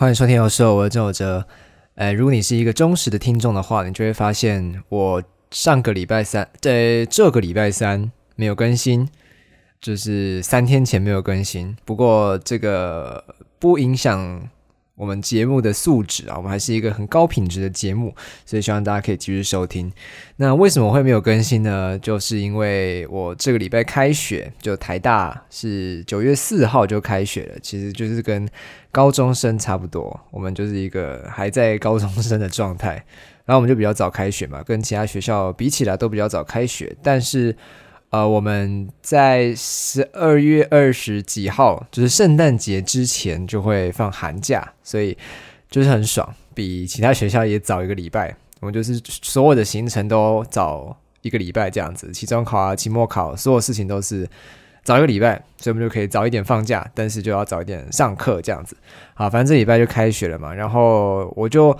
欢迎收听有时候我是郑有哲。呃，如果你是一个忠实的听众的话，你就会发现我上个礼拜三，在这个礼拜三没有更新，就是三天前没有更新。不过这个不影响。我们节目的素质啊，我们还是一个很高品质的节目，所以希望大家可以继续收听。那为什么会没有更新呢？就是因为我这个礼拜开学，就台大是九月四号就开学了，其实就是跟高中生差不多，我们就是一个还在高中生的状态，然后我们就比较早开学嘛，跟其他学校比起来都比较早开学，但是。呃，我们在十二月二十几号，就是圣诞节之前就会放寒假，所以就是很爽，比其他学校也早一个礼拜。我们就是所有的行程都早一个礼拜这样子，期中考啊、期末考，所有事情都是早一个礼拜，所以我们就可以早一点放假，但是就要早一点上课这样子。好，反正这礼拜就开学了嘛，然后我就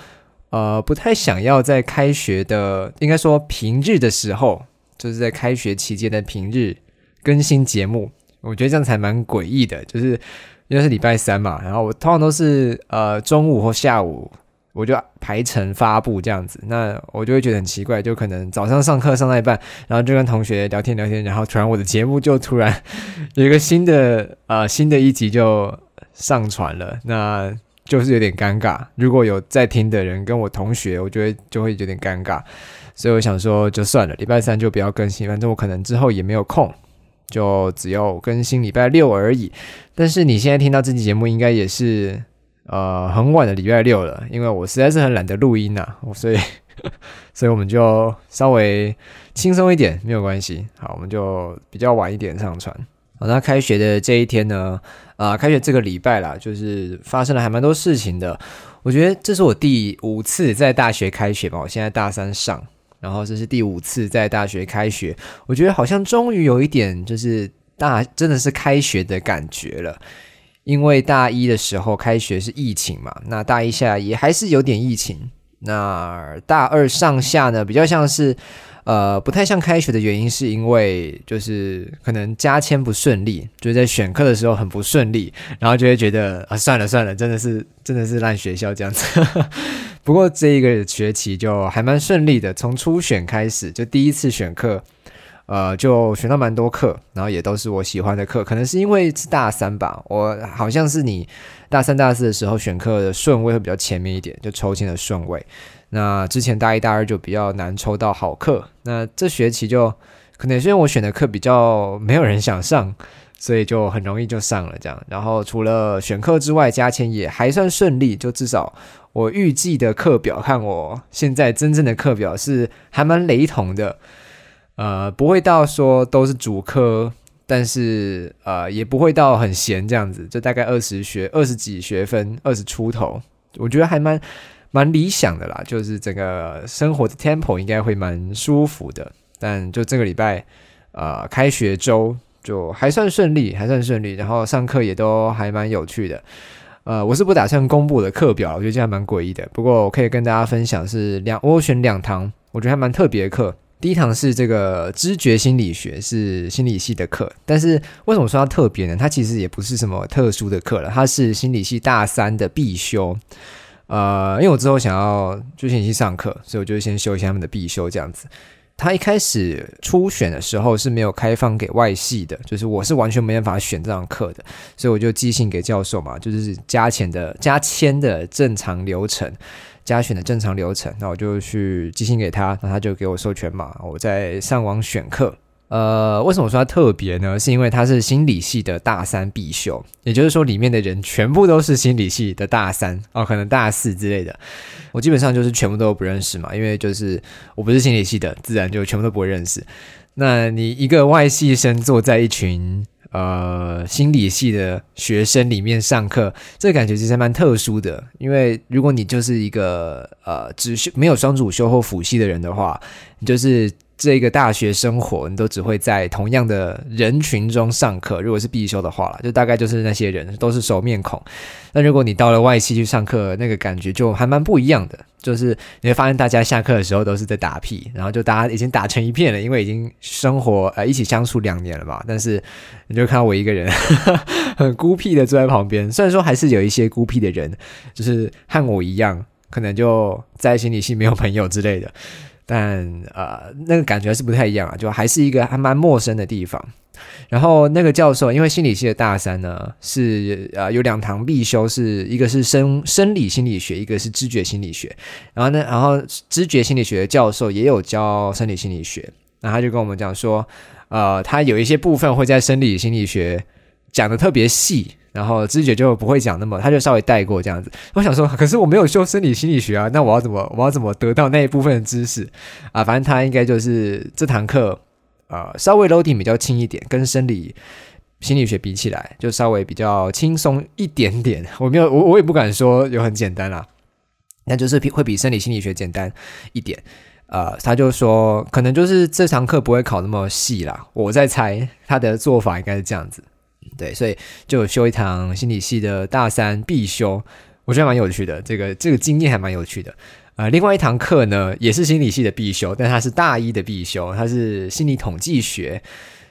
呃不太想要在开学的，应该说平日的时候。就是在开学期间的平日更新节目，我觉得这样才蛮诡异的。就是因为是礼拜三嘛，然后我通常都是呃中午或下午我就排程发布这样子，那我就会觉得很奇怪，就可能早上上课上到一半，然后就跟同学聊天聊天，然后突然我的节目就突然有一个新的呃新的一集就上传了，那就是有点尴尬。如果有在听的人跟我同学，我觉得就会有点尴尬。所以我想说，就算了，礼拜三就不要更新，反正我可能之后也没有空，就只有更新礼拜六而已。但是你现在听到这期节目，应该也是呃很晚的礼拜六了，因为我实在是很懒得录音呐，所以 所以我们就稍微轻松一点，没有关系。好，我们就比较晚一点上传。好，那开学的这一天呢，啊，开学这个礼拜啦，就是发生了还蛮多事情的。我觉得这是我第五次在大学开学吧，我现在大三上。然后这是第五次在大学开学，我觉得好像终于有一点就是大真的是开学的感觉了。因为大一的时候开学是疫情嘛，那大一下也还是有点疫情。那大二上下呢，比较像是呃不太像开学的原因，是因为就是可能加签不顺利，就是在选课的时候很不顺利，然后就会觉得啊算了算了，真的是真的是烂学校这样子。不过这一个学期就还蛮顺利的，从初选开始就第一次选课，呃，就选到蛮多课，然后也都是我喜欢的课。可能是因为是大三吧，我好像是你大三、大四的时候选课的顺位会比较前面一点，就抽签的顺位。那之前大一、大二就比较难抽到好课。那这学期就可能是因为我选的课比较没有人想上，所以就很容易就上了这样。然后除了选课之外，加签也还算顺利，就至少。我预计的课表看我现在真正的课表是还蛮雷同的，呃，不会到说都是主科，但是呃也不会到很闲这样子，就大概二十学二十几学分，二十出头，我觉得还蛮蛮理想的啦，就是整个生活的 tempo 应该会蛮舒服的。但就这个礼拜，呃，开学周就还算顺利，还算顺利，然后上课也都还蛮有趣的。呃，我是不打算公布的课表，我觉得这样蛮诡异的。不过我可以跟大家分享是两，我选两堂，我觉得还蛮特别的课。第一堂是这个知觉心理学，是心理系的课。但是为什么说它特别呢？它其实也不是什么特殊的课了，它是心理系大三的必修。呃，因为我之后想要就心理系上课，所以我就先修一下他们的必修这样子。他一开始初选的时候是没有开放给外系的，就是我是完全没办法选这堂课的，所以我就寄信给教授嘛，就是加钱的加签的正常流程，加选的正常流程，那我就去寄信给他，那他就给我授权码，我在上网选课。呃，为什么说它特别呢？是因为它是心理系的大三必修，也就是说里面的人全部都是心理系的大三哦，可能大四之类的。我基本上就是全部都不认识嘛，因为就是我不是心理系的，自然就全部都不会认识。那你一个外系生坐在一群呃心理系的学生里面上课，这感觉其实蛮特殊的。因为如果你就是一个呃只修没有双主修或辅系的人的话，你就是。这个大学生活，你都只会在同样的人群中上课。如果是必修的话就大概就是那些人都是熟面孔。那如果你到了外系去上课，那个感觉就还蛮不一样的。就是你会发现，大家下课的时候都是在打屁，然后就大家已经打成一片了，因为已经生活呃一起相处两年了嘛。但是你就看到我一个人 很孤僻的坐在旁边，虽然说还是有一些孤僻的人，就是和我一样，可能就在心理系没有朋友之类的。但呃，那个感觉是不太一样啊，就还是一个还蛮陌生的地方。然后那个教授，因为心理系的大三呢，是呃有两堂必修，是一个是生生理心理学，一个是知觉心理学。然后呢，然后知觉心理学教授也有教生理心理学，那他就跟我们讲说，呃，他有一些部分会在生理心理学讲的特别细。然后知觉就不会讲那么，他就稍微带过这样子。我想说，可是我没有修生理心理学啊，那我要怎么我要怎么得到那一部分的知识啊？反正他应该就是这堂课，呃，稍微 loading 比较轻一点，跟生理心理学比起来，就稍微比较轻松一点点。我没有，我我也不敢说有很简单啦，那就是比会比生理心理学简单一点。呃，他就说，可能就是这堂课不会考那么细啦。我在猜他的做法应该是这样子。对，所以就修一堂心理系的大三必修，我觉得蛮有趣的。这个这个经验还蛮有趣的。呃，另外一堂课呢，也是心理系的必修，但它是大一的必修，它是心理统计学，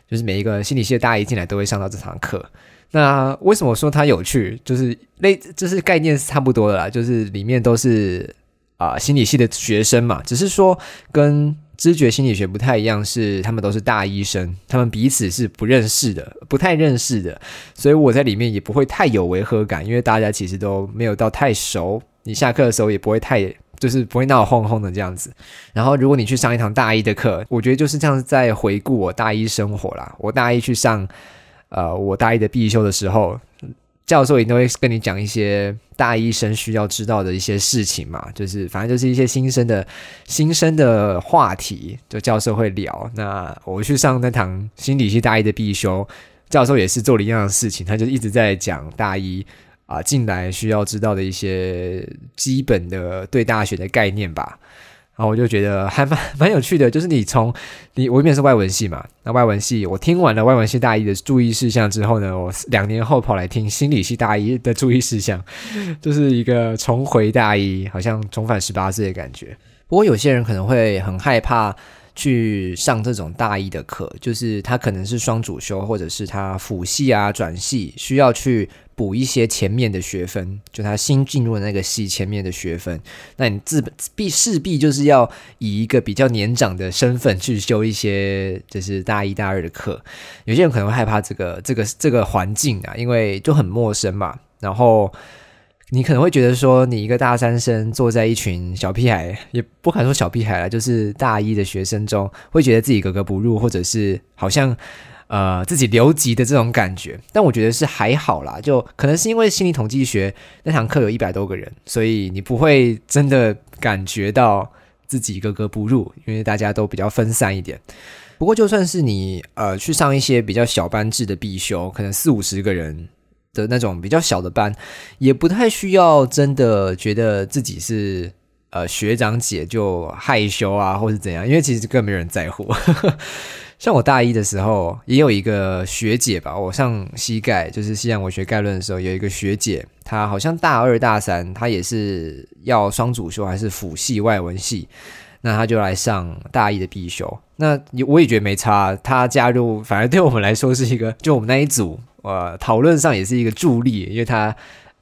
就是每一个心理系的大一进来都会上到这堂课。那为什么说它有趣？就是类，就是概念是差不多的啦，就是里面都是啊心理系的学生嘛，只是说跟。知觉心理学不太一样，是他们都是大医生，他们彼此是不认识的，不太认识的，所以我在里面也不会太有违和感，因为大家其实都没有到太熟。你下课的时候也不会太，就是不会闹哄哄的这样子。然后如果你去上一堂大一的课，我觉得就是这样在回顾我大一生活啦。我大一去上，呃，我大一的必修的时候。教授也都会跟你讲一些大医生需要知道的一些事情嘛，就是反正就是一些新生的新生的话题，就教授会聊。那我去上那堂心理系大一的必修，教授也是做了一样的事情，他就一直在讲大一啊进来需要知道的一些基本的对大学的概念吧。然后我就觉得还蛮 蛮有趣的，就是你从你我一面是外文系嘛，那外文系我听完了外文系大一的注意事项之后呢，我两年后跑来听心理系大一的注意事项，就是一个重回大一，好像重返十八岁的感觉。不过有些人可能会很害怕去上这种大一的课，就是他可能是双主修，或者是他辅系啊转系需要去。补一些前面的学分，就他新进入的那个系前面的学分，那你自必势必就是要以一个比较年长的身份去修一些就是大一大二的课。有些人可能会害怕这个这个这个环境啊，因为就很陌生嘛。然后你可能会觉得说，你一个大三生坐在一群小屁孩，也不敢说小屁孩了，就是大一的学生中，会觉得自己格格不入，或者是好像。呃，自己留级的这种感觉，但我觉得是还好啦，就可能是因为心理统计学那堂课有一百多个人，所以你不会真的感觉到自己格格不入，因为大家都比较分散一点。不过就算是你呃去上一些比较小班制的必修，可能四五十个人的那种比较小的班，也不太需要真的觉得自己是呃学长姐就害羞啊，或是怎样，因为其实更没人在乎。像我大一的时候，也有一个学姐吧。我上膝盖就是西洋文学概论的时候，有一个学姐，她好像大二大三，她也是要双主修还是辅系外文系，那她就来上大一的必修。那我也觉得没差，她加入反而对我们来说是一个，就我们那一组，呃，讨论上也是一个助力，因为他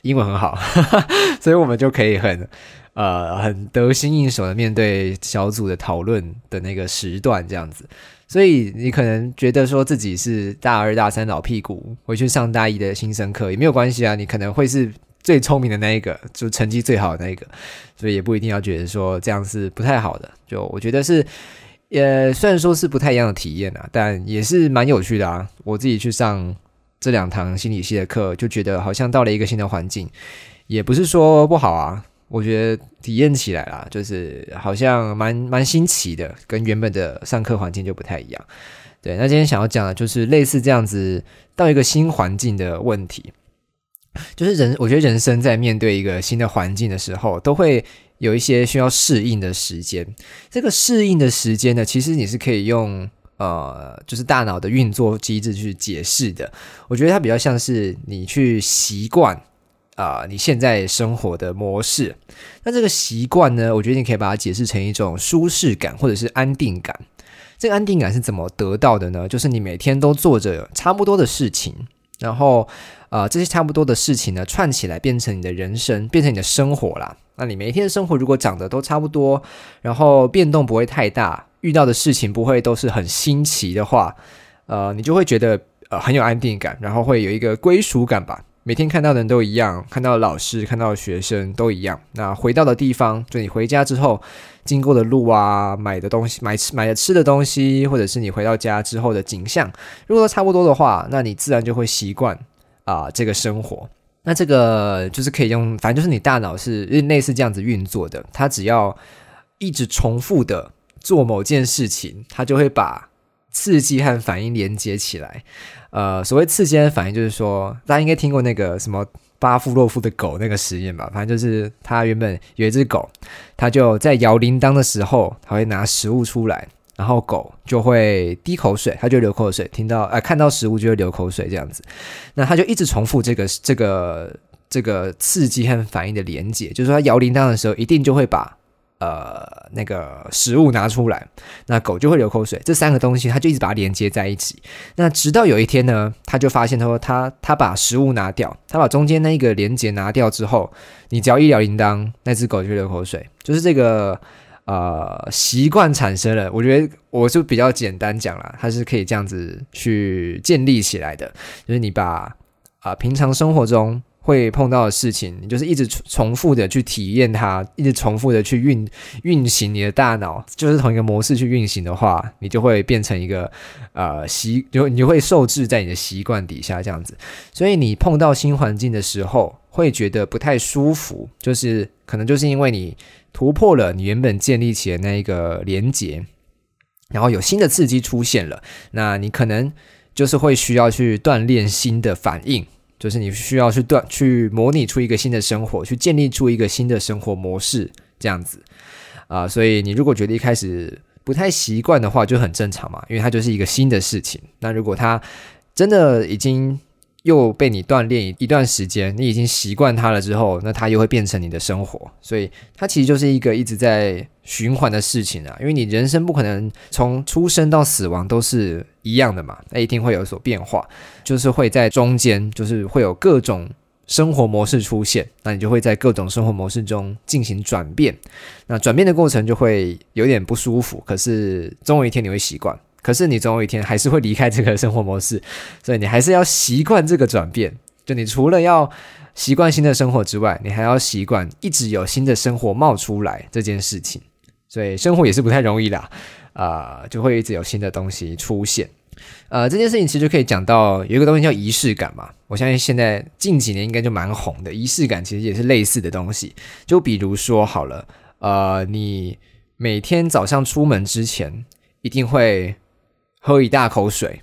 英文很好，所以我们就可以很呃很得心应手的面对小组的讨论的那个时段这样子。所以你可能觉得说自己是大二大三老屁股，回去上大一的新生课也没有关系啊。你可能会是最聪明的那一个，就成绩最好的那一个，所以也不一定要觉得说这样是不太好的。就我觉得是，呃，虽然说是不太一样的体验啊，但也是蛮有趣的啊。我自己去上这两堂心理系的课，就觉得好像到了一个新的环境，也不是说不好啊。我觉得体验起来啦，就是好像蛮蛮新奇的，跟原本的上课环境就不太一样。对，那今天想要讲的就是类似这样子到一个新环境的问题，就是人，我觉得人生在面对一个新的环境的时候，都会有一些需要适应的时间。这个适应的时间呢，其实你是可以用呃，就是大脑的运作机制去解释的。我觉得它比较像是你去习惯啊，你现在生活的模式。那这个习惯呢，我觉得你可以把它解释成一种舒适感或者是安定感。这个安定感是怎么得到的呢？就是你每天都做着差不多的事情，然后，呃，这些差不多的事情呢，串起来变成你的人生，变成你的生活啦。那你每一天的生活如果长得都差不多，然后变动不会太大，遇到的事情不会都是很新奇的话，呃，你就会觉得呃很有安定感，然后会有一个归属感吧。每天看到的人都一样，看到老师、看到学生都一样。那回到的地方，就你回家之后经过的路啊，买的东西、买吃、买的吃的东西，或者是你回到家之后的景象，如果都差不多的话，那你自然就会习惯啊这个生活。那这个就是可以用，反正就是你大脑是类似这样子运作的。它只要一直重复的做某件事情，它就会把刺激和反应连接起来。呃，所谓刺激的反应，就是说，大家应该听过那个什么巴夫洛夫的狗那个实验吧？反正就是他原本有一只狗，他就在摇铃铛的时候，他会拿食物出来，然后狗就会滴口水，它就流口水，听到呃看到食物就会流口水这样子。那他就一直重复这个这个这个刺激和反应的连接，就是说，他摇铃铛的时候，一定就会把。呃，那个食物拿出来，那狗就会流口水。这三个东西，它就一直把它连接在一起。那直到有一天呢，他就发现，他说他他把食物拿掉，他把中间那一个连接拿掉之后，你只要一摇铃铛，那只狗就流口水。就是这个呃习惯产生了。我觉得我就比较简单讲了，它是可以这样子去建立起来的。就是你把啊平常生活中。会碰到的事情，你就是一直重复的去体验它，一直重复的去运运行你的大脑，就是同一个模式去运行的话，你就会变成一个呃习，就你就会受制在你的习惯底下这样子。所以你碰到新环境的时候，会觉得不太舒服，就是可能就是因为你突破了你原本建立起的那一个连结，然后有新的刺激出现了，那你可能就是会需要去锻炼新的反应。就是你需要去锻去模拟出一个新的生活，去建立出一个新的生活模式，这样子啊。所以你如果觉得一开始不太习惯的话，就很正常嘛，因为它就是一个新的事情。那如果它真的已经又被你锻炼一段时间，你已经习惯它了之后，那它又会变成你的生活。所以它其实就是一个一直在循环的事情啊。因为你人生不可能从出生到死亡都是。一样的嘛，那一定会有所变化，就是会在中间，就是会有各种生活模式出现，那你就会在各种生活模式中进行转变，那转变的过程就会有点不舒服，可是总有一天你会习惯，可是你总有一天还是会离开这个生活模式，所以你还是要习惯这个转变，就你除了要习惯新的生活之外，你还要习惯一直有新的生活冒出来这件事情，所以生活也是不太容易啦，啊，就会一直有新的东西出现。呃，这件事情其实就可以讲到有一个东西叫仪式感嘛。我相信现在近几年应该就蛮红的。仪式感其实也是类似的东西。就比如说好了，呃，你每天早上出门之前一定会喝一大口水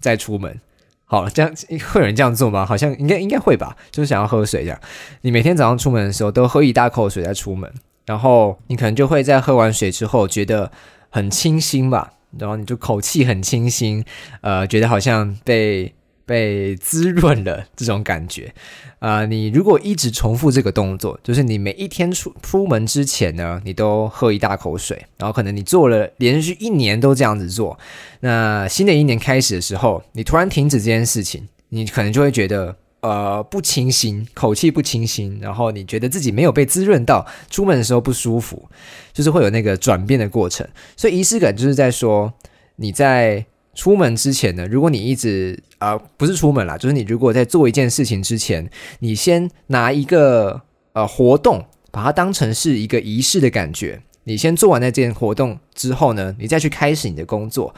再出门。好了，这样 会有人这样做吗？好像应该应该会吧，就是想要喝水这样。你每天早上出门的时候都喝一大口水再出门，然后你可能就会在喝完水之后觉得很清新吧。然后你就口气很清新，呃，觉得好像被被滋润了这种感觉，啊，你如果一直重复这个动作，就是你每一天出出门之前呢，你都喝一大口水，然后可能你做了连续一年都这样子做，那新的一年开始的时候，你突然停止这件事情，你可能就会觉得。呃，不清新，口气不清新，然后你觉得自己没有被滋润到，出门的时候不舒服，就是会有那个转变的过程。所以仪式感就是在说，你在出门之前呢，如果你一直啊不是出门啦，就是你如果在做一件事情之前，你先拿一个呃活动，把它当成是一个仪式的感觉，你先做完那件活动之后呢，你再去开始你的工作，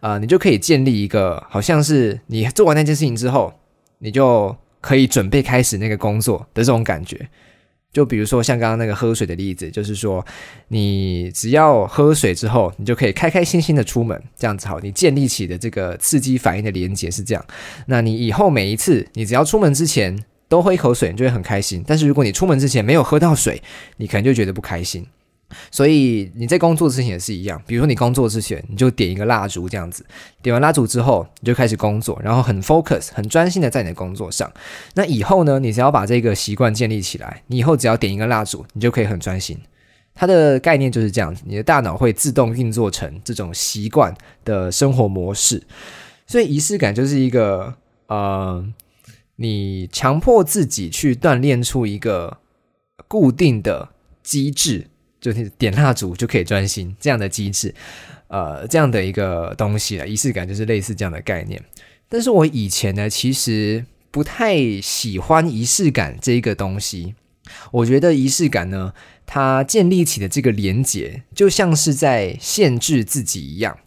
啊，你就可以建立一个好像是你做完那件事情之后，你就。可以准备开始那个工作的这种感觉，就比如说像刚刚那个喝水的例子，就是说你只要喝水之后，你就可以开开心心的出门，这样子好，你建立起的这个刺激反应的连接是这样。那你以后每一次，你只要出门之前都喝一口水，你就会很开心。但是如果你出门之前没有喝到水，你可能就觉得不开心。所以你在工作之前也是一样，比如说你工作之前，你就点一个蜡烛这样子，点完蜡烛之后，你就开始工作，然后很 focus、很专心的在你的工作上。那以后呢，你只要把这个习惯建立起来，你以后只要点一个蜡烛，你就可以很专心。它的概念就是这样子，你的大脑会自动运作成这种习惯的生活模式。所以仪式感就是一个呃，你强迫自己去锻炼出一个固定的机制。就是点蜡烛就可以专心这样的机制，呃，这样的一个东西了。仪式感就是类似这样的概念。但是我以前呢，其实不太喜欢仪式感这一个东西。我觉得仪式感呢，它建立起的这个连结，就像是在限制自己一样。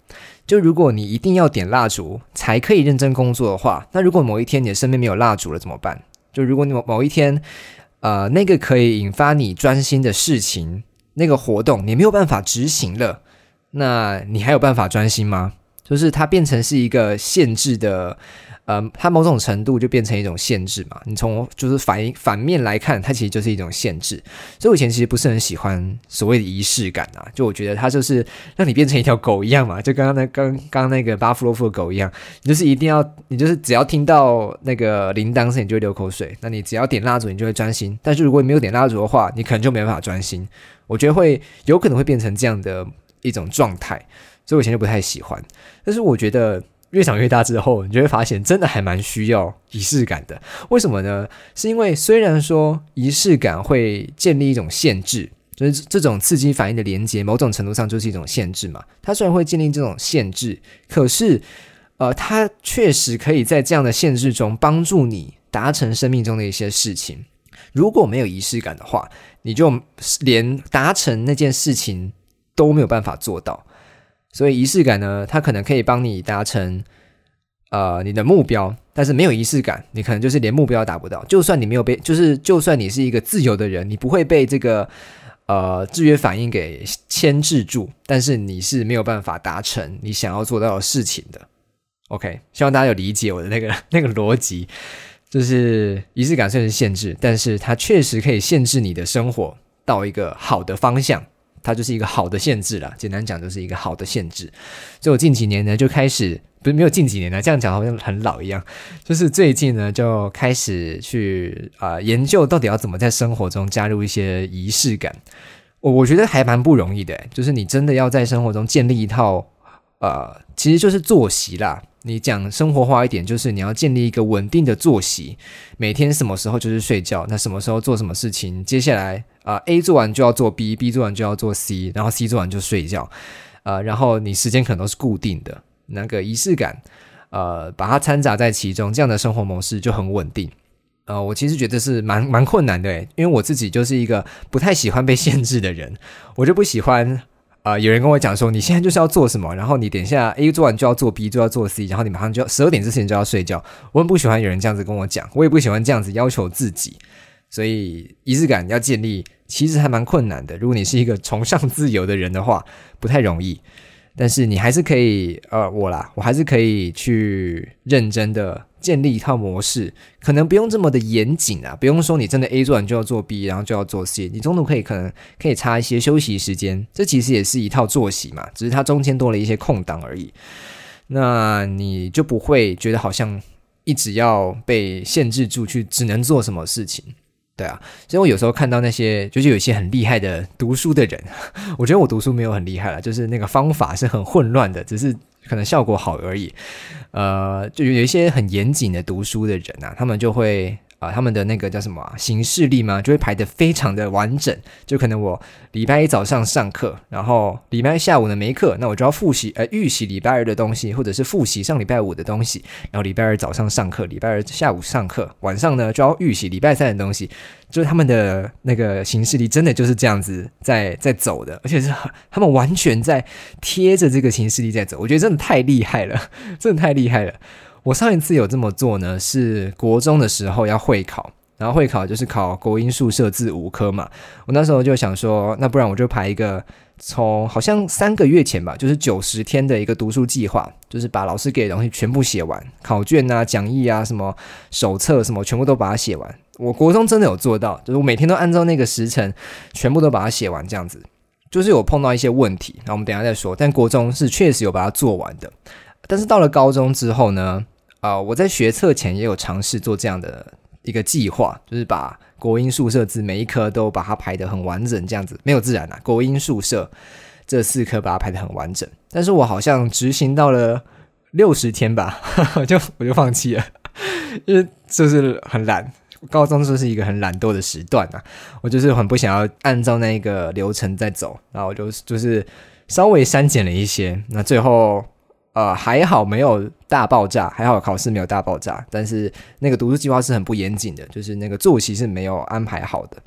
就如果你一定要点蜡烛才可以认真工作的话，那如果某一天你的身边没有蜡烛了怎么办？就如果你某某一天，呃，那个可以引发你专心的事情。那个活动你没有办法执行了，那你还有办法专心吗？就是它变成是一个限制的，呃，它某种程度就变成一种限制嘛。你从就是反反面来看，它其实就是一种限制。所以我以前其实不是很喜欢所谓的仪式感啊，就我觉得它就是让你变成一条狗一样嘛，就刚刚那刚刚那个巴夫洛夫的狗一样，你就是一定要，你就是只要听到那个铃铛声，你就会流口水。那你只要点蜡烛，你就会专心。但是如果你没有点蜡烛的话，你可能就没办法专心。我觉得会有可能会变成这样的一种状态，所以我以前就不太喜欢。但是我觉得越长越大之后，你就会发现真的还蛮需要仪式感的。为什么呢？是因为虽然说仪式感会建立一种限制，就是这种刺激反应的连接，某种程度上就是一种限制嘛。它虽然会建立这种限制，可是呃，它确实可以在这样的限制中帮助你达成生命中的一些事情。如果没有仪式感的话，你就连达成那件事情都没有办法做到。所以仪式感呢，它可能可以帮你达成呃你的目标，但是没有仪式感，你可能就是连目标都达不到。就算你没有被，就是就算你是一个自由的人，你不会被这个呃制约反应给牵制住，但是你是没有办法达成你想要做到的事情的。OK，希望大家有理解我的那个 那个逻辑。就是仪式感虽然是限制，但是它确实可以限制你的生活到一个好的方向，它就是一个好的限制了。简单讲，就是一个好的限制。所以我近几年呢就开始，不是没有近几年呢，这样讲好像很老一样。就是最近呢就开始去啊研究到底要怎么在生活中加入一些仪式感。我我觉得还蛮不容易的，就是你真的要在生活中建立一套，呃，其实就是作息啦。你讲生活化一点，就是你要建立一个稳定的作息，每天什么时候就是睡觉，那什么时候做什么事情，接下来啊 A 做完就要做 B，B 做完就要做 C，然后 C 做完就睡觉，呃，然后你时间可能都是固定的，那个仪式感，呃，把它掺杂在其中，这样的生活模式就很稳定。呃，我其实觉得是蛮蛮困难的，因为我自己就是一个不太喜欢被限制的人，我就不喜欢。啊，有人跟我讲说，你现在就是要做什么，然后你等一下 A 做完就要做 B，就要做 C，然后你马上就要十二点之前就要睡觉。我很不喜欢有人这样子跟我讲，我也不喜欢这样子要求自己，所以仪式感要建立其实还蛮困难的。如果你是一个崇尚自由的人的话，不太容易。但是你还是可以，呃，我啦，我还是可以去认真的建立一套模式，可能不用这么的严谨啊，不用说你真的 A 做完就要做 B，然后就要做 C，你中途可以可能可以插一些休息时间，这其实也是一套作息嘛，只是它中间多了一些空档而已，那你就不会觉得好像一直要被限制住去，只能做什么事情。对啊，所以我有时候看到那些就是有一些很厉害的读书的人，我觉得我读书没有很厉害了，就是那个方法是很混乱的，只是可能效果好而已。呃，就有一些很严谨的读书的人啊，他们就会。啊，他们的那个叫什么行事历吗？就会排得非常的完整。就可能我礼拜一早上上课，然后礼拜一下午呢没课，那我就要复习，呃，预习礼拜二的东西，或者是复习上礼拜五的东西。然后礼拜二早上上课，礼拜二下午上课，晚上呢就要预习礼拜三的东西。就是他们的那个行事历真的就是这样子在在走的，而且是他们完全在贴着这个行事历在走。我觉得真的太厉害了，真的太厉害了。我上一次有这么做呢，是国中的时候要会考，然后会考就是考国音数设字五科嘛。我那时候就想说，那不然我就排一个。从好像三个月前吧，就是九十天的一个读书计划，就是把老师给的东西全部写完，考卷啊、讲义啊、什么手册什么，全部都把它写完。我国中真的有做到，就是我每天都按照那个时辰，全部都把它写完这样子。就是有碰到一些问题，那我们等下再说。但国中是确实有把它做完的，但是到了高中之后呢？啊，我在学测前也有尝试做这样的一个计划，就是把国音数社字每一科都把它排得很完整，这样子没有自然啊。国音数社这四科把它排得很完整，但是我好像执行到了六十天吧，就我就放弃了，因为就是很懒。高中就是一个很懒惰的时段啊，我就是很不想要按照那个流程在走，然后我就就是稍微删减了一些。那最后呃还好没有大爆炸，还好考试没有大爆炸，但是那个读书计划是很不严谨的，就是那个作息是没有安排好的。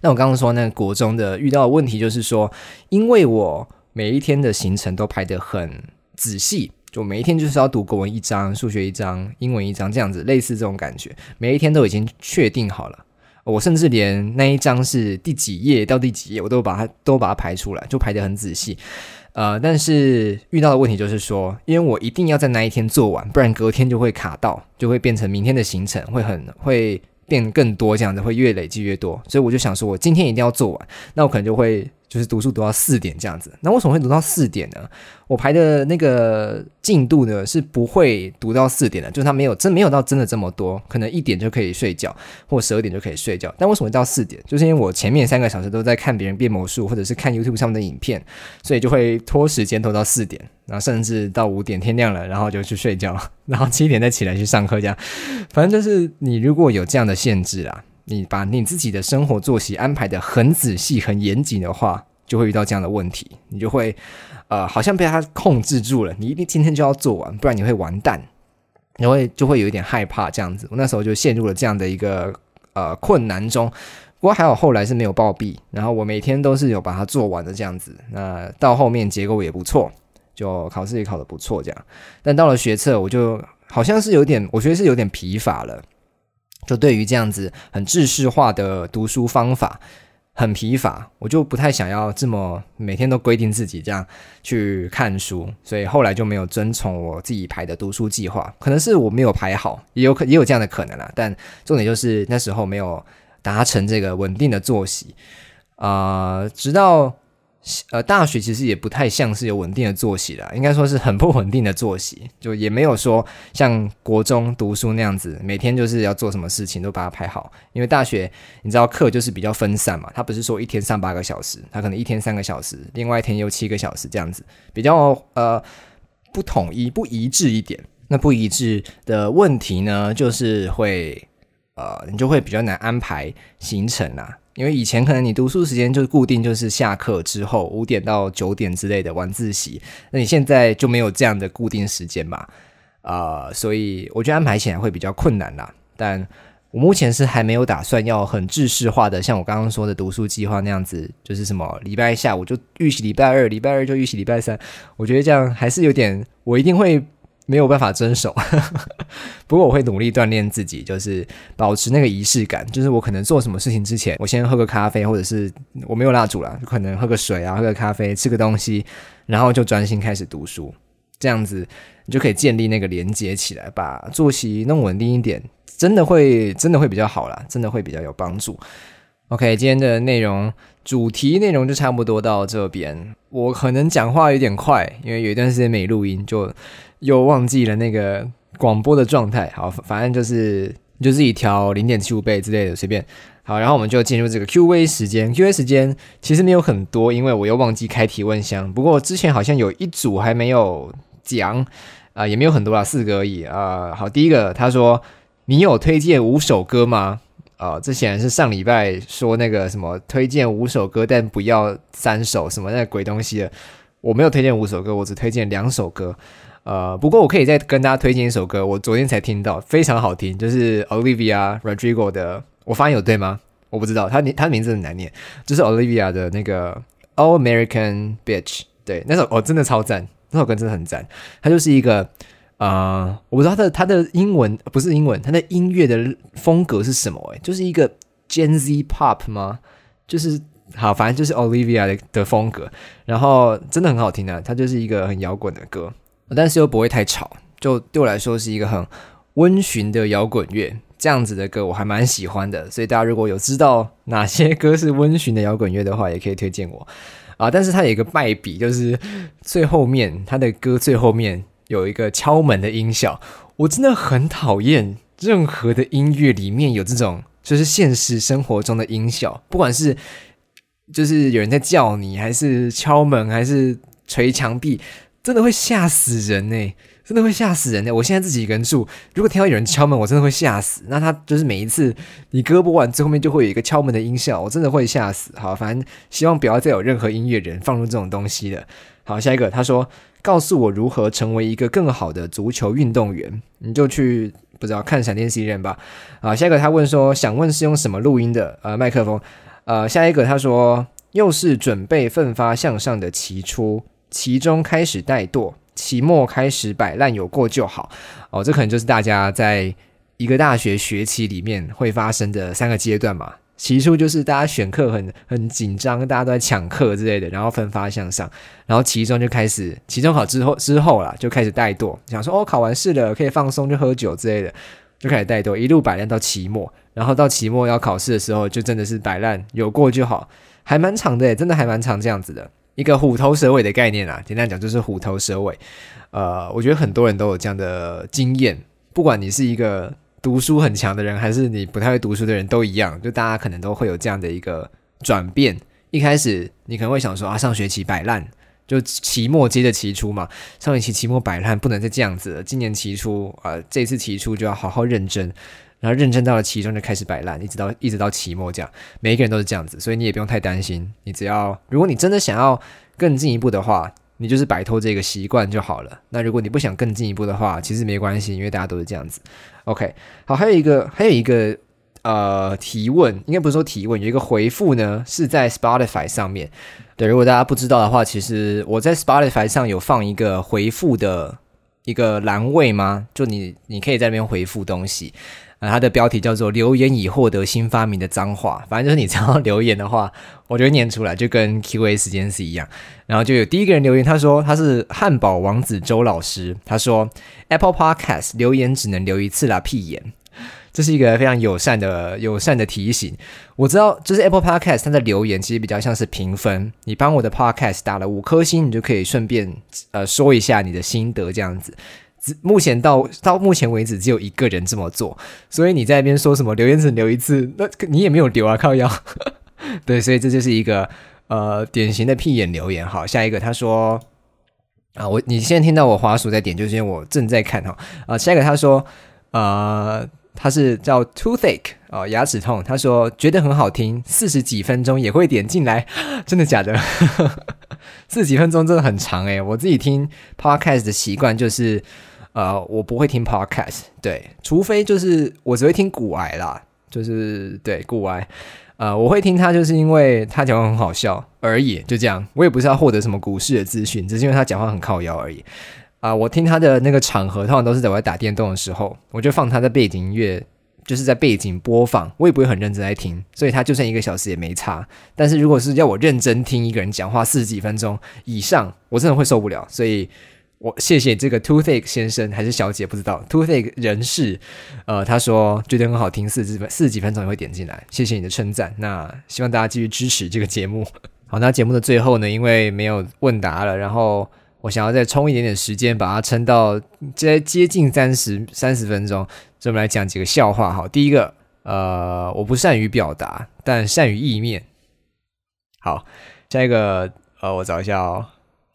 那我刚刚说那个国中的遇到的问题就是说，因为我每一天的行程都排得很仔细。就每一天就是要读国文一章、数学一章、英文一章这样子，类似这种感觉，每一天都已经确定好了。我甚至连那一章是第几页到第几页，我都把它都把它排出来，就排得很仔细。呃，但是遇到的问题就是说，因为我一定要在那一天做完，不然隔天就会卡到，就会变成明天的行程会很会变更多，这样子会越累积越多。所以我就想说，我今天一定要做完，那我可能就会。就是读书读到四点这样子，那为什么会读到四点呢？我排的那个进度呢是不会读到四点的，就是它没有真没有到真的这么多，可能一点就可以睡觉，或十二点就可以睡觉。但为什么到四点？就是因为我前面三个小时都在看别人变魔术，或者是看 YouTube 上面的影片，所以就会拖时间拖到四点，然后甚至到五点天亮了，然后就去睡觉，然后七点再起来去上课这样。反正就是你如果有这样的限制啊。你把你自己的生活作息安排的很仔细、很严谨的话，就会遇到这样的问题。你就会，呃，好像被他控制住了。你一定今天就要做完，不然你会完蛋。你会就会有一点害怕这样子。我那时候就陷入了这样的一个呃困难中。不过还好后来是没有暴毙，然后我每天都是有把它做完的这样子。那到后面结构也不错，就考试也考得不错这样。但到了学测，我就好像是有点，我觉得是有点疲乏了。就对于这样子很制式化的读书方法很疲乏，我就不太想要这么每天都规定自己这样去看书，所以后来就没有遵从我自己排的读书计划。可能是我没有排好，也有可也有这样的可能啦。但重点就是那时候没有达成这个稳定的作息啊，直到。呃，大学其实也不太像是有稳定的作息啦，应该说是很不稳定的作息，就也没有说像国中读书那样子，每天就是要做什么事情都把它排好。因为大学你知道课就是比较分散嘛，他不是说一天上八个小时，他可能一天三个小时，另外一天又七个小时这样子，比较呃不统一、不一致一点。那不一致的问题呢，就是会呃你就会比较难安排行程啊。因为以前可能你读书时间就是固定，就是下课之后五点到九点之类的晚自习，那你现在就没有这样的固定时间嘛？啊，所以我觉得安排起来会比较困难啦。但我目前是还没有打算要很制式化的，像我刚刚说的读书计划那样子，就是什么礼拜下午就预习礼拜二，礼拜二就预习礼拜三。我觉得这样还是有点，我一定会。没有办法遵守，不过我会努力锻炼自己，就是保持那个仪式感。就是我可能做什么事情之前，我先喝个咖啡，或者是我没有蜡烛了，就可能喝个水啊，喝个咖啡，吃个东西，然后就专心开始读书。这样子你就可以建立那个连接起来，把作息弄稳定一点，真的会真的会比较好啦，真的会比较有帮助。OK，今天的内容主题内容就差不多到这边。我可能讲话有点快，因为有一段时间没录音就。又忘记了那个广播的状态，好，反正就是就自己调零点七五倍之类的，随便。好，然后我们就进入这个 Q A 时间。Q A 时间其实没有很多，因为我又忘记开提问箱。不过之前好像有一组还没有讲，啊，也没有很多啦，四个而已啊。好，第一个他说你有推荐五首歌吗？啊，这显然是上礼拜说那个什么推荐五首歌，但不要三首什么那鬼东西的。我没有推荐五首歌，我只推荐两首歌。呃，不过我可以再跟大家推荐一首歌，我昨天才听到，非常好听，就是 Olivia Rodrigo 的，我发现有对吗？我不知道，他他名字很难念，就是 Olivia 的那个 All American Bitch，对，那首哦真的超赞，那首歌真的很赞，它就是一个啊，我不知道他的他的英文不是英文，他的音乐的风格是什么？哎，就是一个 Gen Z Pop 吗？就是好，反正就是 Olivia 的的风格，然后真的很好听的，它就是一个很摇滚的歌。但是又不会太吵，就对我来说是一个很温驯的摇滚乐。这样子的歌我还蛮喜欢的，所以大家如果有知道哪些歌是温驯的摇滚乐的话，也可以推荐我啊。但是它有一个败笔，就是最后面它的歌最后面有一个敲门的音效，我真的很讨厌任何的音乐里面有这种就是现实生活中的音效，不管是就是有人在叫你，还是敲门，还是捶墙壁，真的会吓死人呢。真的会吓死人的！我现在自己一个人住，如果听到有人敲门，我真的会吓死。那他就是每一次你歌播完最后面就会有一个敲门的音效，我真的会吓死。好，反正希望不要再有任何音乐人放入这种东西了。好，下一个他说：“告诉我如何成为一个更好的足球运动员。”你就去不知道看闪电十一人吧。啊，下一个他问说：“想问是用什么录音的？呃，麦克风。”呃，下一个他说：“又是准备奋发向上的期初，其中开始怠惰。”期末开始摆烂，有过就好哦。这可能就是大家在一个大学学期里面会发生的三个阶段嘛。起初就是大家选课很很紧张，大家都在抢课之类的，然后奋发向上。然后期中就开始，期中考之后之后啦，就开始怠惰，想说哦，考完试了可以放松，就喝酒之类的，就开始怠惰，一路摆烂到期末。然后到期末要考试的时候，就真的是摆烂，有过就好，还蛮长的，真的还蛮长这样子的。一个虎头蛇尾的概念啊，简单讲就是虎头蛇尾。呃，我觉得很多人都有这样的经验，不管你是一个读书很强的人，还是你不太会读书的人，都一样，就大家可能都会有这样的一个转变。一开始你可能会想说啊，上学期摆烂，就期末接着期初嘛，上学期期末摆烂不能再这样子了，今年期初啊，这次期初就要好好认真。然后认真到了期中就开始摆烂，一直到一直到期末这样，每一个人都是这样子，所以你也不用太担心。你只要如果你真的想要更进一步的话，你就是摆脱这个习惯就好了。那如果你不想更进一步的话，其实没关系，因为大家都是这样子。OK，好，还有一个还有一个呃提问，应该不是说提问，有一个回复呢是在 Spotify 上面。对，如果大家不知道的话，其实我在 Spotify 上有放一个回复的一个栏位吗？就你你可以在那边回复东西。它的标题叫做“留言已获得新发明的脏话”，反正就是你只要留言的话，我就会念出来，就跟 Q&A 时间是一样。然后就有第一个人留言，他说他是汉堡王子周老师，他说 Apple Podcast 留言只能留一次啦，屁眼。这是一个非常友善的友善的提醒。我知道，就是 Apple Podcast 它的留言其实比较像是评分，你帮我的 Podcast 打了五颗星，你就可以顺便呃说一下你的心得这样子。目前到到目前为止，只有一个人这么做，所以你在那边说什么留言只留一次，那你也没有留啊，靠腰。对，所以这就是一个呃典型的屁眼留言。好，下一个他说啊，我你现在听到我滑鼠在点，就是因为我正在看哈。啊，下一个他说呃，他是叫 toothache 哦，牙齿痛。他说觉得很好听，四十几分钟也会点进来，真的假的？四十几分钟真的很长诶，我自己听 podcast 的习惯就是。呃，我不会听 podcast，对，除非就是我只会听古癌啦，就是对古癌，呃，我会听他，就是因为他讲话很好笑而已，就这样，我也不是要获得什么股市的资讯，只是因为他讲话很靠腰而已。啊，我听他的那个场合，通常都是在我在打电动的时候，我就放他的背景音乐，就是在背景播放，我也不会很认真在听，所以他就算一个小时也没差。但是如果是要我认真听一个人讲话四十几分钟以上，我真的会受不了，所以。我谢谢这个 toothache 先生还是小姐不知道 toothache 人士，呃，他说觉得很好听，四十分四十几分钟也会点进来，谢谢你的称赞。那希望大家继续支持这个节目。好，那节目的最后呢，因为没有问答了，然后我想要再充一点点时间，把它撑到接接近三十三十分钟，所以我们来讲几个笑话。好，第一个，呃，我不善于表达，但善于意面。好，下一个，呃，我找一下哦。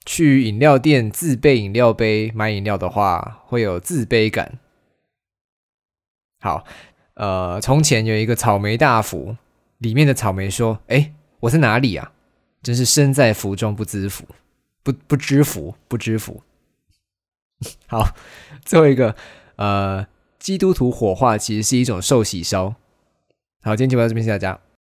去饮料店自备饮料杯买饮料的话，会有自卑感。好，呃，从前有一个草莓大福，里面的草莓说：“哎，我在哪里啊？真是身在福中不知福，不不知福，不知福。”好，最后一个，呃，基督徒火化其实是一种寿喜烧。好，今天就到这边，谢谢大家。